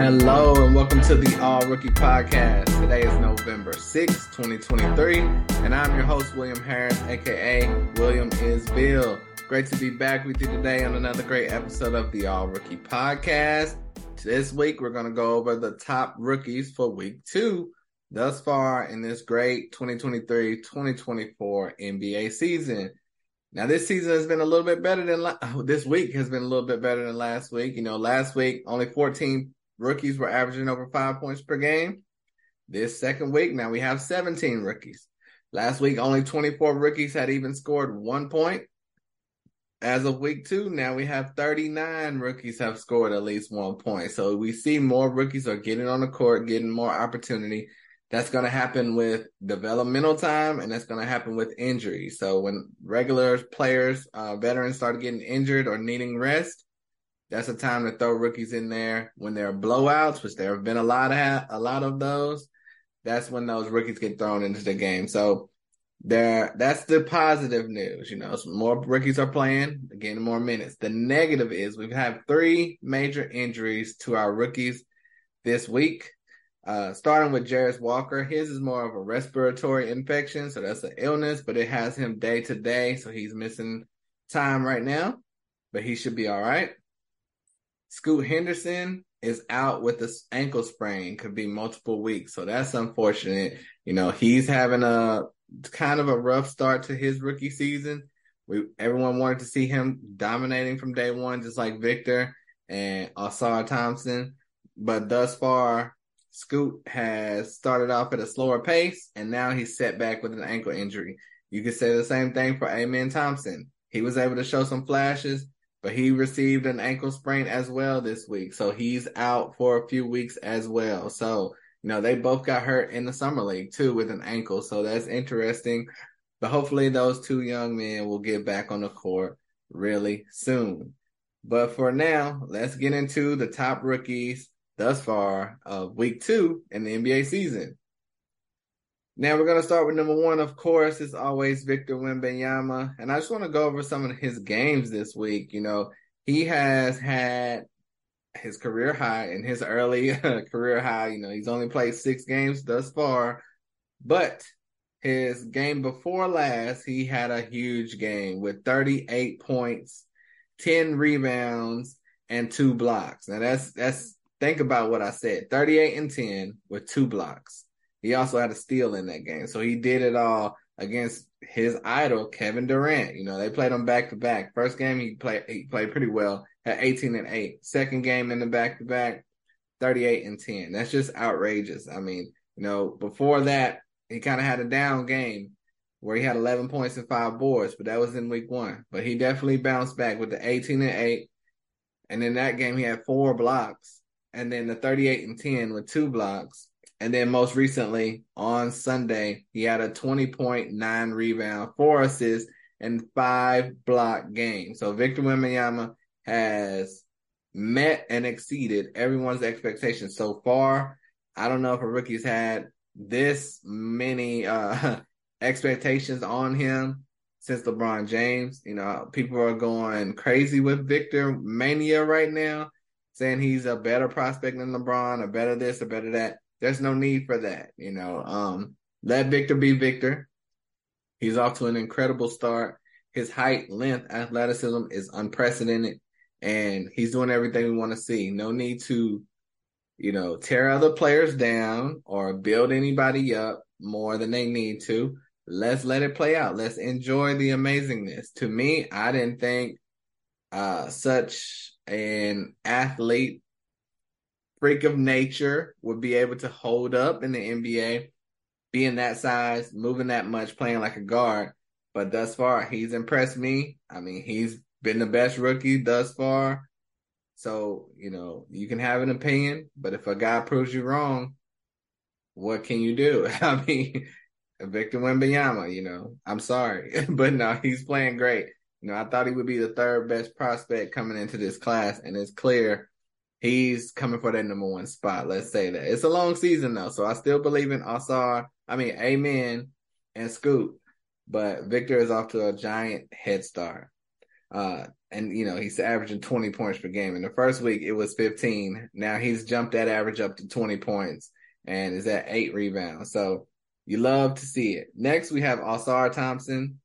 Hello and welcome to the All Rookie Podcast. Today is November 6, 2023, and I'm your host, William Harris, aka William is Bill. Great to be back with you today on another great episode of the All Rookie Podcast. This week, we're going to go over the top rookies for week two thus far in this great 2023 2024 NBA season. Now, this season has been a little bit better than la- this week has been a little bit better than last week. You know, last week only 14 rookies were averaging over five points per game. This second week, now we have 17 rookies. Last week, only 24 rookies had even scored one point. As of week two, now we have 39 rookies have scored at least one point. So we see more rookies are getting on the court, getting more opportunity. That's going to happen with developmental time and that's going to happen with injury. So when regular players, uh, veterans start getting injured or needing rest, that's a time to throw rookies in there when there are blowouts, which there have been a lot of, a lot of those. That's when those rookies get thrown into the game. So there, that's the positive news. You know, more rookies are playing, getting more minutes. The negative is we've had three major injuries to our rookies this week. Uh, starting with Jarace Walker, his is more of a respiratory infection, so that's an illness, but it has him day to day, so he's missing time right now, but he should be all right. Scoot Henderson is out with this ankle sprain, could be multiple weeks, so that's unfortunate. You know, he's having a kind of a rough start to his rookie season. We everyone wanted to see him dominating from day one, just like Victor and Ausar Thompson. But thus far, Scoot has started off at a slower pace, and now he's set back with an ankle injury. You could say the same thing for Amen Thompson. He was able to show some flashes, but he received an ankle sprain as well this week. So he's out for a few weeks as well. So you know, they both got hurt in the summer league too with an ankle. So that's interesting. But hopefully those two young men will get back on the court really soon. But for now, let's get into the top rookies thus far of week two in the NBA season. Now we're going to start with number one, of course, it's always Victor Wembanyama. And I just want to go over some of his games this week. You know, he has had his career high and his early career high. You know, he's only played six games thus far, but his game before last, he had a huge game with 38 points, 10 rebounds, and two blocks. Now that's, that's, think about what I said 38 and 10 with two blocks. He also had a steal in that game. So he did it all against his idol, Kevin Durant. You know, they played him back to back. First game he played he played pretty well at 18 and 8. Second game in the back to back, 38 and 10. That's just outrageous. I mean, you know, before that, he kind of had a down game where he had 11 points and five boards, but that was in week one. But he definitely bounced back with the 18 and 8. And in that game, he had four blocks. And then the 38 and 10 with two blocks. And then most recently on Sunday, he had a 20.9 rebound, four assists, and five block game. So Victor Wembanyama has met and exceeded everyone's expectations so far. I don't know if a rookie's had this many uh, expectations on him since LeBron James. You know, people are going crazy with Victor Mania right now, saying he's a better prospect than LeBron, a better this, a better that. There's no need for that. You know, um, let Victor be Victor. He's off to an incredible start. His height, length, athleticism is unprecedented and he's doing everything we want to see. No need to, you know, tear other players down or build anybody up more than they need to. Let's let it play out. Let's enjoy the amazingness. To me, I didn't think uh, such an athlete, freak of nature, would be able to hold up in the NBA, being that size, moving that much, playing like a guard. But thus far, he's impressed me. I mean, he's been the best rookie thus far. So, you know, you can have an opinion, but if a guy proves you wrong, what can you do? I mean, Victor Wembanyama, you know, I'm sorry, but no, he's playing great. You know, I thought he would be the third best prospect coming into this class, and it's clear he's coming for that number one spot. Let's say that it's a long season though, so I still believe in Ausar. I mean, Amen and Scoot, but Victor is off to a giant head start. Uh, and you know he's averaging 20 points per game. In the first week, it was 15. Now he's jumped that average up to 20 points and is at eight rebounds. So you love to see it. Next, we have Ausar Thompson.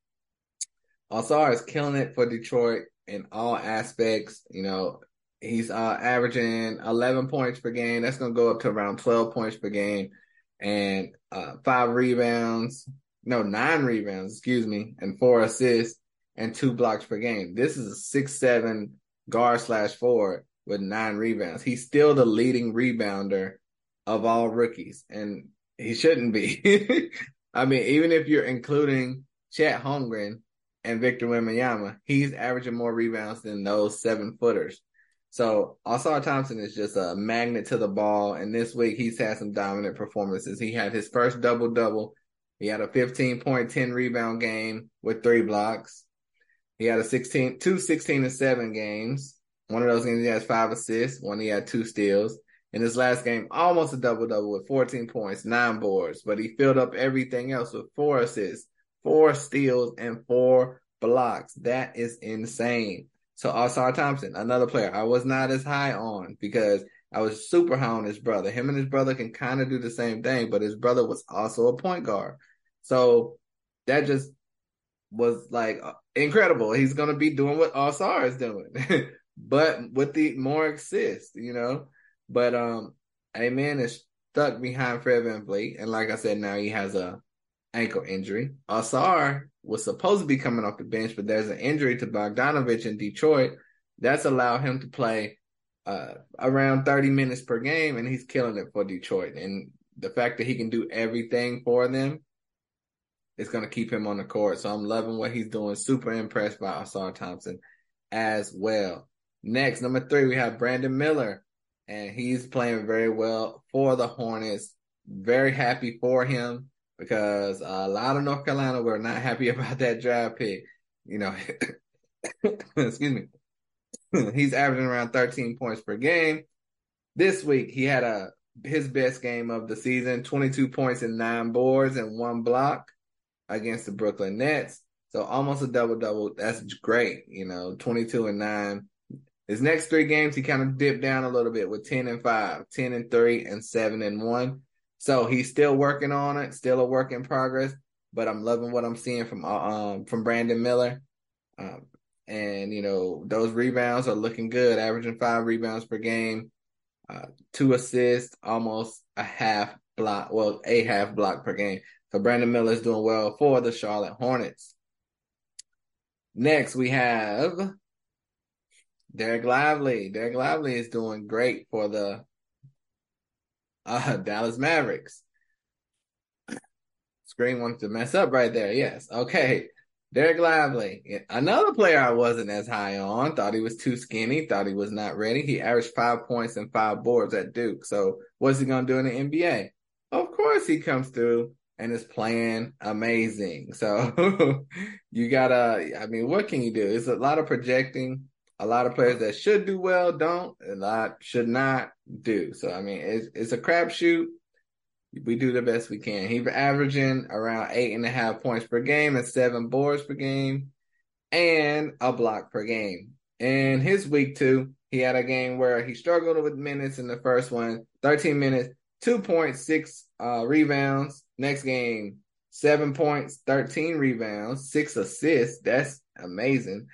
Ausar is killing it for Detroit in all aspects. You know, he's uh, averaging 11 points per game. That's going to go up to around 12 points per game and uh, five rebounds. No, nine rebounds, excuse me, and four assists and two blocks per game. This is a six seven guard slash forward with nine rebounds. He's still the leading rebounder of all rookies, and he shouldn't be. I mean, even if you're including Chet Holmgren and Victor Wembanyama, he's averaging more rebounds than those seven footers. So Ausar Thompson is just a magnet to the ball, and this week he's had some dominant performances. He had his first double double. He had a 15 point, 10 rebound game with three blocks. He had a 16, two 16 and 7 games. One of those games he has five assists. One he had two steals. In his last game, almost a double double with 14 points, nine boards, but he filled up everything else with four assists, four steals, and four blocks. That is insane. So Ausar Thompson, another player I was not as high on because I was super high on his brother. Him and his brother can kind of do the same thing, but his brother was also a point guard. So that just was like uh, incredible. He's going to be doing what Ausar is doing, but with the more assists, you know. But um, Amen is stuck behind Fred VanVleet, and like I said, now he has a ankle injury. Ausar was supposed to be coming off the bench, but there's an injury to Bogdanovich in Detroit. That's allowed him to play uh, around 30 minutes per game, and he's killing it for Detroit. And the fact that he can do everything for them is going to keep him on the court. So I'm loving what he's doing. Super impressed by Ausar Thompson as well. Next, number three, we have Brandon Miller, and he's playing very well for the Hornets. Very happy for him because a lot of North Carolina were not happy about that draft pick. You know, excuse me. he's averaging around 13 points per game. This week, he had a his best game of the season 22 points and nine boards and one block against the Brooklyn Nets. So almost a double double. That's great. You know, 22 and 9. His next three games, he kind of dipped down a little bit with 10 and 5, 10 and 3, and 7 and 1. So he's still working on it, still a work in progress. But I'm loving what I'm seeing from uh, um from Brandon Miller. Um, and you know those rebounds are looking good, averaging five rebounds per game, uh, two assists, almost a half block, well a half block per game. So Brandon Miller is doing well for the Charlotte Hornets. Next, we have Dereck Lively. Dereck Lively is doing great for the uh, Dallas Mavericks. Screen wants to mess up right there. Yes. Okay. Dereck Lively, another player I wasn't as high on. Thought he was too skinny. Thought he was not ready. He averaged five points and five boards at Duke. So what's he gonna do in the NBA? Of course he comes through and is playing amazing. So you gotta, I mean, what can you do? It's a lot of projecting. A lot of players that should do well don't, and a lot should not do. So I mean, it's, it's a crapshoot. We do the best we can. He's averaging around eight and a half points per game and seven boards per game, and a block per game. And his week two, he had a game where he struggled with minutes in the first one, 13 minutes, 2.6 uh, rebounds. Next game, seven points, 13 rebounds, six assists. That's amazing.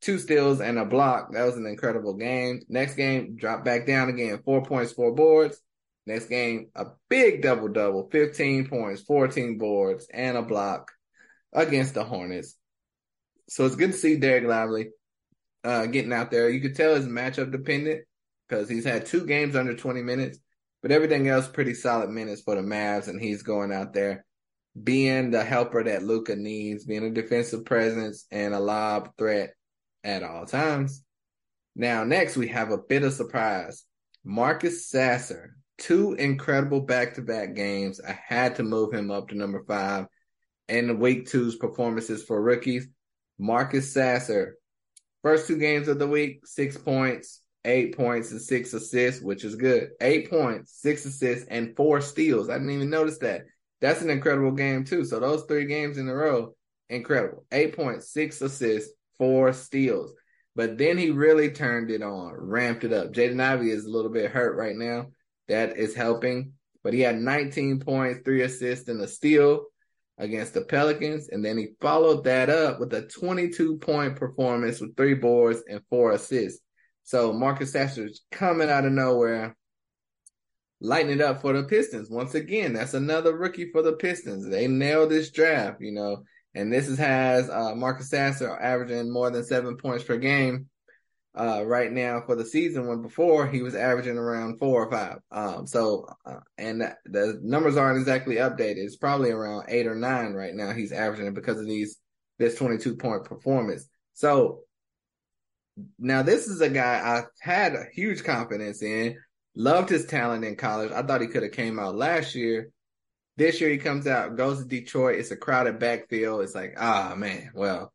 Two steals and a block. That was an incredible game. Next game, drop back down again, four points, four boards. Next game, a big double double, 15 points, 14 boards, and a block against the Hornets. So it's good to see Dereck Lively uh, getting out there. You could tell he's matchup dependent because he's had two games under 20 minutes. But everything else, pretty solid minutes for the Mavs, and he's going out there being the helper that Luka needs, being a defensive presence and a lob threat at all times. Now, next we have a bit of surprise. Marcus Sasser, two incredible back-to-back games. I had to move him up to number five. And the week two's performances for rookies. Marcus Sasser, first two games of the week, six points, eight points and six assists, which is good. Eight points, six assists, and four steals. I didn't even notice that. That's an incredible game too. So those three games in a row, incredible. Eight points, six assists, four steals. But then he really turned it on, ramped it up. Jaden Ivey is a little bit hurt right now. That is helping. But he had 19 points, three assists, and a steal against the Pelicans. And then he followed that up with a 22 point performance with three boards and four assists. So Marcus Sasser's coming out of nowhere, lighting it up for the Pistons. Once again, that's another rookie for the Pistons. They nailed this draft, you know. And this is, has uh, Marcus Sasser averaging more than seven points per game uh, right now for the season. When before he was averaging around four or five. Um, so uh, and the numbers aren't exactly updated. It's probably around eight or nine right now. He's averaging because of these this twenty two point performance. So now this is a guy I had a huge confidence in. Loved his talent in college. I thought he could have came out last year this year he comes out, goes to Detroit. It's a crowded backfield. It's like, ah, man, well,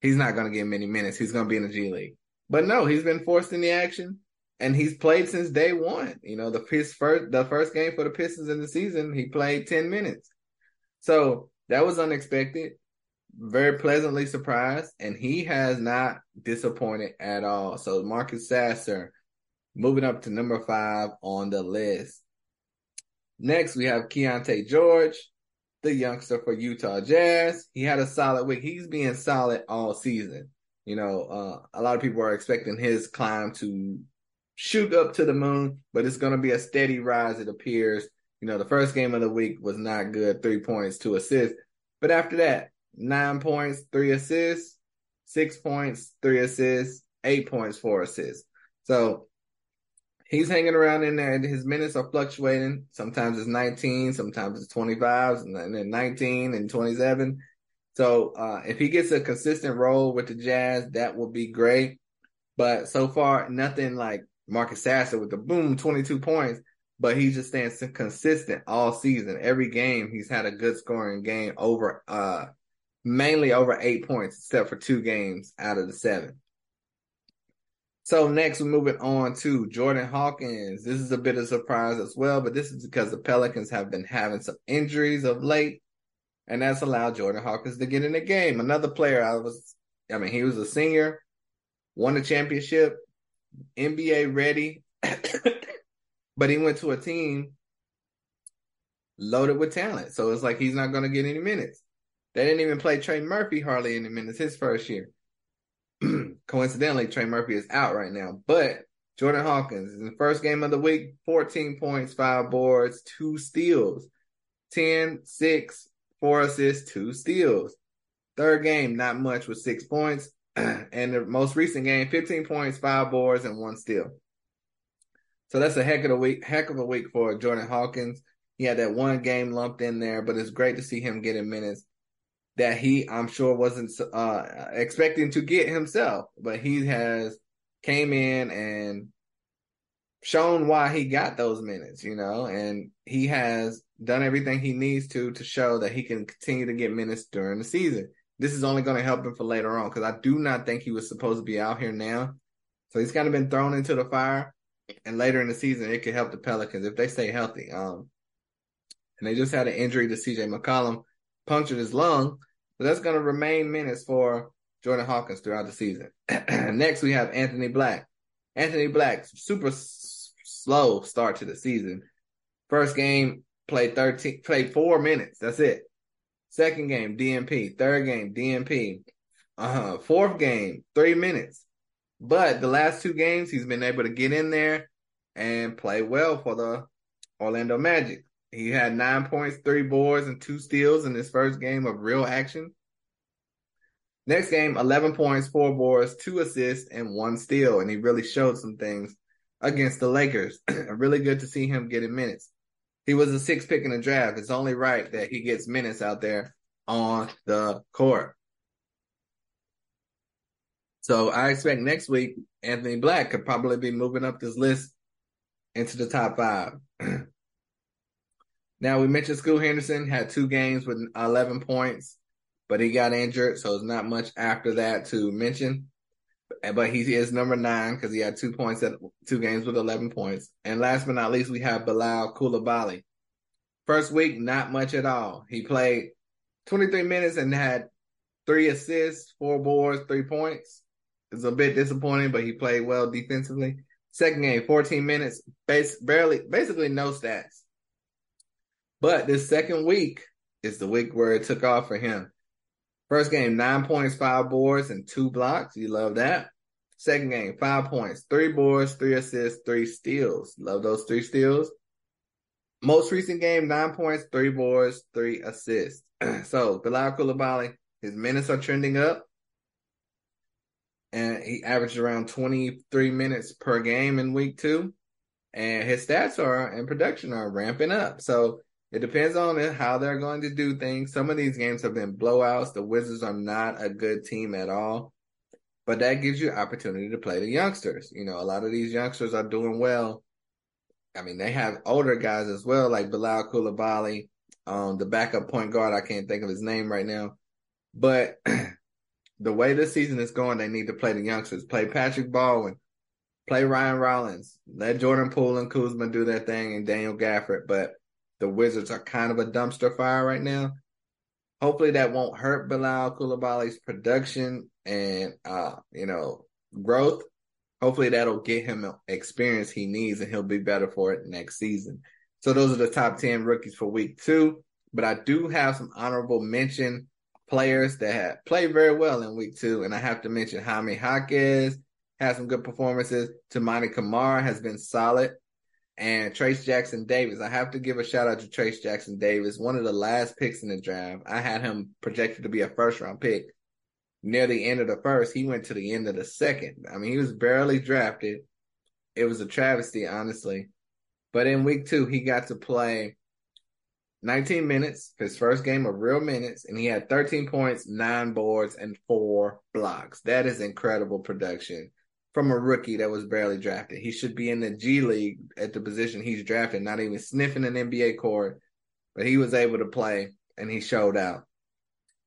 he's not going to get many minutes. He's going to be in the G League. But no, he's been forced in the action and he's played since day one. You know, the his first the first game for the Pistons in the season, he played 10 minutes. So that was unexpected. Very pleasantly surprised, and he has not disappointed at all. So Marcus Sasser moving up to number five on the list. Next, we have Keyonte George, the youngster for Utah Jazz. He had a solid week. He's being solid all season. You know, uh, a lot of people are expecting his climb to shoot up to the moon, but it's going to be a steady rise, it appears. You know, the first game of the week was not good, three points, two assists. But after that, nine points, three assists, six points, three assists, eight points, four assists. So he's hanging around in there. And his minutes are fluctuating. Sometimes it's 19, sometimes it's 25, and then 19 and 27. So uh, if he gets a consistent role with the Jazz, that will be great. But so far, nothing like Marcus Sasser with the boom 22 points. But he's just staying consistent all season. Every game, he's had a good scoring game over, uh, mainly over eight points, except for two games out of the seven. So next, we're moving on to Jordan Hawkins. This is a bit of a surprise as well, but this is because the Pelicans have been having some injuries of late, and that's allowed Jordan Hawkins to get in the game. Another player I was, I mean, he was a senior, won a championship, NBA ready, but he went to a team loaded with talent. So it's like he's not going to get any minutes. They didn't even play Trey Murphy hardly any minutes his first year. coincidentally, Trey Murphy is out right now, but Jordan Hawkins in the first game of the week, 14 points, five boards, two steals, 10, 6, four assists, two steals. Third game, not much with six points. and the most recent game, 15 points, five boards, and one steal. So that's a heck of a week, heck of a week for Jordan Hawkins. He had that one game lumped in there, but it's great to see him getting minutes that he, I'm sure, wasn't uh, expecting to get himself, but he has came in and shown why he got those minutes, you know, and he has done everything he needs to to show that he can continue to get minutes during the season. This is only going to help him for later on because I do not think he was supposed to be out here now. So he's kind of been thrown into the fire, and later in the season it could help the Pelicans if they stay healthy. Um, and they just had an injury to C.J. McCollum, punctured his lung, so that's going to remain minutes for Jordan Hawkins throughout the season. Next, we have Anthony Black. Anthony Black, super s- slow start to the season. First game, played 13, played four minutes. That's it. Second game, DNP. Third game, DNP. Uh-huh. Fourth game, three minutes. But the last two games, he's been able to get in there and play well for the Orlando Magic. He had nine points, three boards, and two steals in his first game of real action. Next game, 11 points, four boards, two assists, and one steal. And he really showed some things against the Lakers. really good to see him getting minutes. He was a six pick in the draft. It's only right that he gets minutes out there on the court. So I expect next week, Anthony Black could probably be moving up this list into the top five. Now we mentioned Scoot Henderson had two games with 11 points, but he got injured, so it's not much after that to mention. But he is number nine because he had two points at two games with 11 points. And last but not least, we have Bilal Coulibaly. First week, not much at all. He played 23 minutes and had three assists, four boards, three points. It's a bit disappointing, but he played well defensively. Second game, 14 minutes, base, barely, basically no stats. But this second week is the week where it took off for him. First game, nine points, five boards, and two blocks. You love that. Second game, five points, three boards, three assists, three steals. Love those three steals. Most recent game, nine points, three boards, three assists. so Bilal Coulibaly, his minutes are trending up. And he averaged around 23 minutes per game in week two. And his stats are and production are ramping up. So it depends on how they're going to do things. Some of these games have been blowouts. The Wizards are not a good team at all. But that gives you opportunity to play the youngsters. You know, a lot of these youngsters are doing well. I mean, they have older guys as well, like Bilal Coulibaly, um, the backup point guard. I can't think of his name right now. But the way this season is going, they need to play the youngsters. Play Patrick Baldwin, play Ryan Rollins, let Jordan Poole and Kuzma do their thing, and Daniel Gafford. But the Wizards are kind of a dumpster fire right now. Hopefully that won't hurt Bilal Coulibaly's production and uh, you know, growth. Hopefully that'll get him experience he needs and he'll be better for it next season. So those are the top 10 rookies for week two. But I do have some honorable mention players that have played very well in week two. And I have to mention Jaime Jaquez had some good performances. Toumani Camara has been solid and Trayce Jackson-Davis. I have to give a shout out to Trayce Jackson-Davis, one of the last picks in the draft. I had him projected to be a first round pick. Near the end of the first, he went to the end of the second. I mean, he was barely drafted. It was a travesty, honestly. But in week two, he got to play 19 minutes, his first game of real minutes, and he had 13 points, nine boards, and four blocks. That is incredible production from a rookie that was barely drafted. He should be in the G League at the position he's drafted, not even sniffing an NBA court. But he was able to play and he showed out.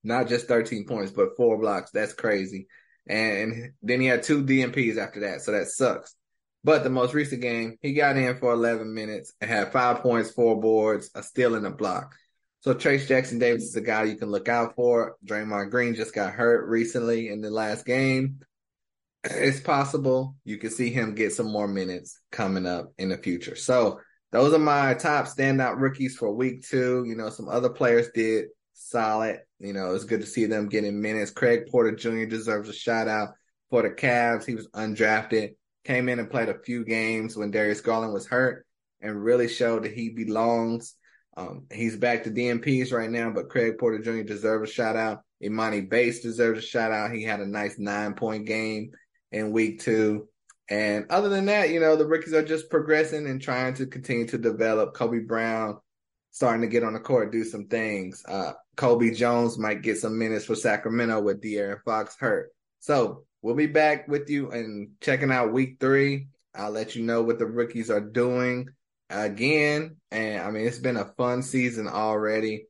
Not just 13 points, but four blocks. That's crazy. And then he had two DNPs after that, so that sucks. But the most recent game, he got in for 11 minutes and had five points, four boards, a steal, and a block. So Trayce Jackson-Davis is a guy you can look out for. Draymond Green just got hurt recently in the last game it's possible you can see him get some more minutes coming up in the future. So those are my top standout rookies for week two. You know, some other players did solid. You know, it's good to see them getting minutes. Craig Porter Jr. deserves a shout out for the Cavs. He was undrafted, came in and played a few games when Darius Garland was hurt and really showed that he belongs. Um, he's back to DNPs right now, but Craig Porter Jr. deserves a shout out. Emoni Bates deserves a shout out. He had a nice nine point game in week two. And other than that, you know, the rookies are just progressing and trying to continue to develop. Kobe Brown starting to get on the court, do some things. Uh, Colby Jones might get some minutes for Sacramento with De'Aaron Fox hurt. So we'll be back with you and checking out week three. I'll let you know what the rookies are doing again. And I mean, it's been a fun season already.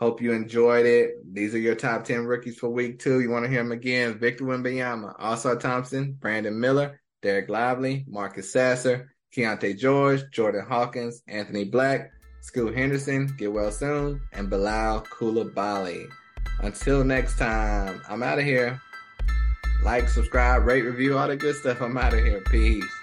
Hope you enjoyed it. These are your top 10 rookies for week two. You want to hear them again? Victor Wembanyama, Ausar Thompson, Brandon Miller, Dereck Lively, Marcus Sasser, Keyonte George, Jordan Hawkins, Anthony Black, Scoot Henderson, get well soon, and Bilal Coulibaly. Until next time, I'm out of here. Like, subscribe, rate, review, all the good stuff. I'm out of here. Peace.